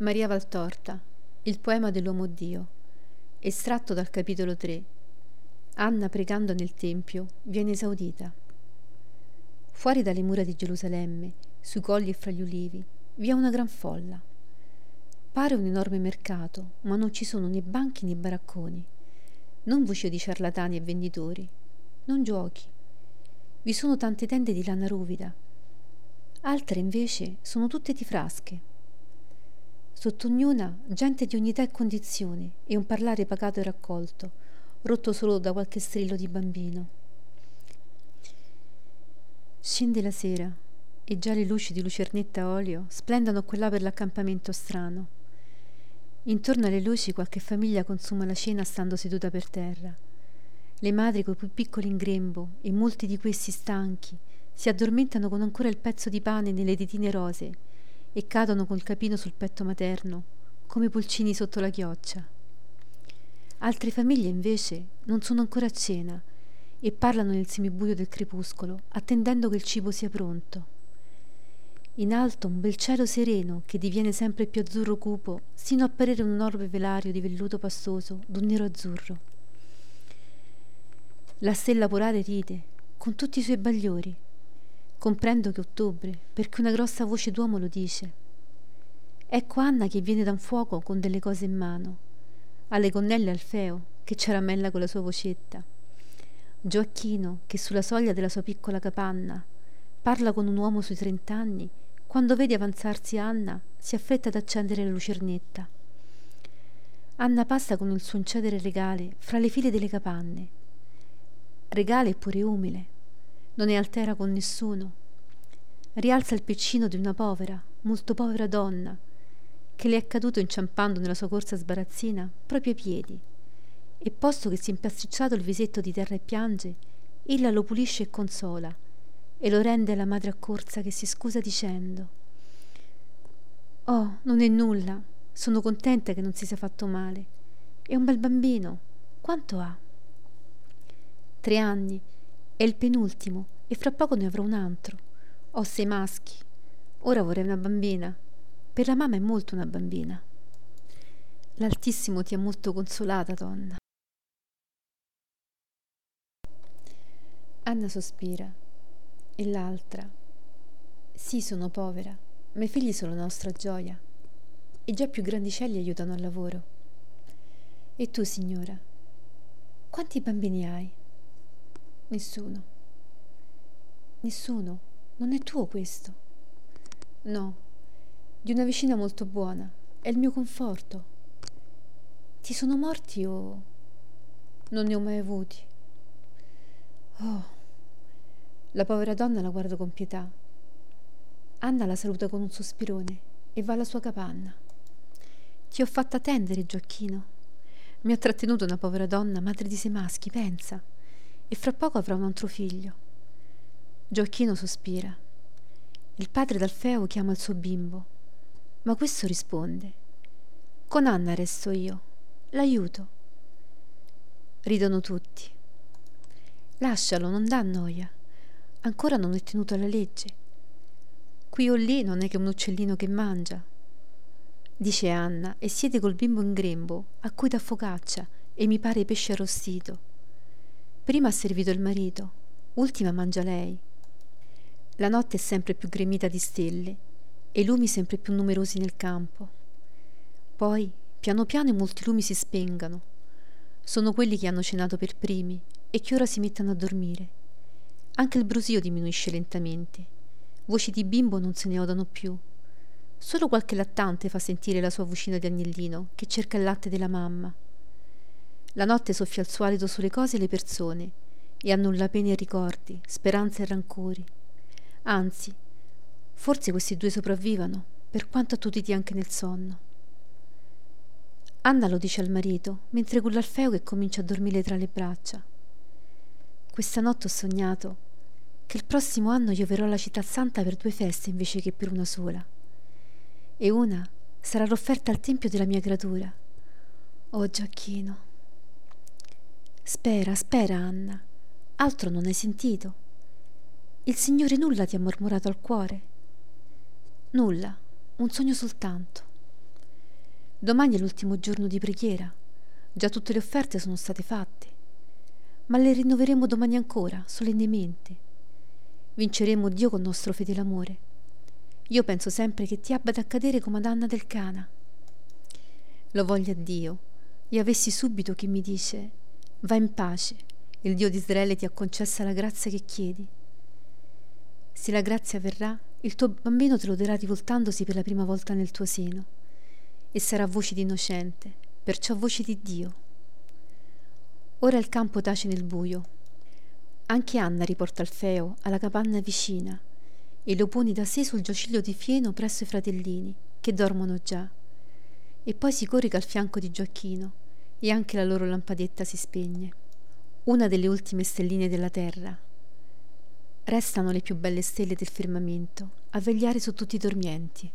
Maria Valtorta, il poema dell'uomo Dio, estratto dal capitolo 3. Anna pregando nel Tempio viene esaudita. Fuori dalle mura di Gerusalemme, sui colli e fra gli ulivi, vi è una gran folla. Pare un enorme mercato, ma non ci sono né banchi né baracconi, non voci di ciarlatani e venditori, non giochi. Vi sono tante tende di lana ruvida, altre invece sono tutte di frasche. Sotto ognuna gente di ogni età e condizione e un parlare pagato e raccolto, rotto solo da qualche strillo di bambino. Scende la sera e già le luci di lucernetta a olio splendono qua per l'accampamento strano. Intorno alle luci qualche famiglia consuma la cena stando seduta per terra. Le madri coi più piccoli in grembo e molti di questi stanchi si addormentano con ancora il pezzo di pane nelle ditine rosee e cadono col capino sul petto materno come pulcini sotto la chioccia. Altre famiglie invece non sono ancora a cena e parlano nel semibuio del crepuscolo attendendo che il cibo sia pronto. In alto un bel cielo sereno che diviene sempre più azzurro cupo, sino a parere un enorme velario di velluto pastoso d'un nero azzurro. La stella polare ride, con tutti i suoi bagliori. Comprendo che ottobre, perché una grossa voce d'uomo lo dice. Ecco Anna che viene da un fuoco con delle cose in mano. Alle gonnelle Alfeo, che ciaramella con la sua vocetta. Gioacchino, che sulla soglia della sua piccola capanna parla con un uomo sui trent'anni quando vede avanzarsi Anna, si affretta ad accendere la lucernetta. Anna passa con il suo incedere regale fra le file delle capanne. Regale pure umile, non ne altera con nessuno. Rialza il piccino di una povera, molto povera donna, che le è caduto inciampando nella sua corsa sbarazzina proprio ai piedi. E posto che si è impiastricciato il visetto di terra e piange, ella lo pulisce e consola e lo rende alla madre accorsa che si scusa dicendo Oh, non è nulla, sono contenta che non si sia fatto male. È un bel bambino. Quanto ha? Tre anni. È il penultimo e fra poco ne avrò un altro. Ho sei maschi. Ora vorrei una bambina. Per la mamma è molto una bambina. L'Altissimo ti ha molto consolata, donna. Anna sospira e l'altra. Sì, sono povera, ma i figli sono la nostra gioia. E già più grandicelli aiutano al lavoro. E tu, signora, quanti bambini hai? Nessuno. Nessuno. Non è tuo questo. No, di una vicina molto buona. È il mio conforto. Ti sono morti o... Non ne ho mai avuti. Oh, la povera donna la guarda con pietà. Anna la saluta con un sospirone e va alla sua capanna. Ti ho fatta attendere, Gioacchino. Mi ha trattenuto una povera donna, madre di sei maschi, pensa, e fra poco avrà un altro figlio. Gioacchino sospira. Il padre d'Alfeo chiama il suo bimbo, ma questo risponde: Con Anna resto io, l'aiuto. Ridono tutti. Lascialo, non dà noia ancora non è tenuto alla legge. Qui o lì non è che un uccellino che mangia. Dice Anna e siede col bimbo in grembo, a cui dà focaccia e mi pare pesce arrostito. Prima ha servito il marito, ultima mangia lei. La notte è sempre più gremita di stelle e i lumi sempre più numerosi nel campo. Poi, piano piano, molti lumi si spengano. Sono quelli che hanno cenato per primi e che ora si mettono a dormire. Anche il brusio diminuisce lentamente. Voci di bimbo non se ne odano più. Solo qualche lattante fa sentire la sua vocina di agnellino che cerca il latte della mamma. La notte soffia il suo alito sulle cose e le persone e annulla pene e ricordi, speranze e rancori. Anzi, forse questi due sopravvivano, per quanto attutiti anche nel sonno. Anna lo dice al marito, mentre culla Alfeo che comincia a dormire tra le braccia. Questa notte ho sognato che il prossimo anno io verrò alla città santa per due feste invece che per una sola. E una sarà l'offerta al tempio della mia creatura. Oh Giacchino. Spera, spera, Anna. Altro non hai sentito. Il Signore nulla ti ha mormorato al cuore. Nulla, un sogno soltanto. Domani è l'ultimo giorno di preghiera. Già tutte le offerte sono state fatte. Ma le rinnoveremo domani ancora, solennemente. Vinceremo Dio con nostro fedele amore. Io penso sempre che ti abbia da cadere come ad Anna del Cana. Lo voglia Dio, e avessi subito chi mi dice: Va in pace, il Dio di Israele ti ha concessa la grazia che chiedi. Se la grazia verrà, il tuo bambino te lo darà rivoltandosi per la prima volta nel tuo seno, e sarà voce di innocente, perciò voce di Dio. Ora il campo tace nel buio. Anche Anna riporta il feo alla capanna vicina e lo poni da sé sul giaciglio di fieno presso i fratellini, che dormono già. E poi si corica al fianco di Gioacchino e anche la loro lampadetta si spegne. Una delle ultime stelline della terra. Restano le più belle stelle del firmamento a vegliare su tutti i dormienti.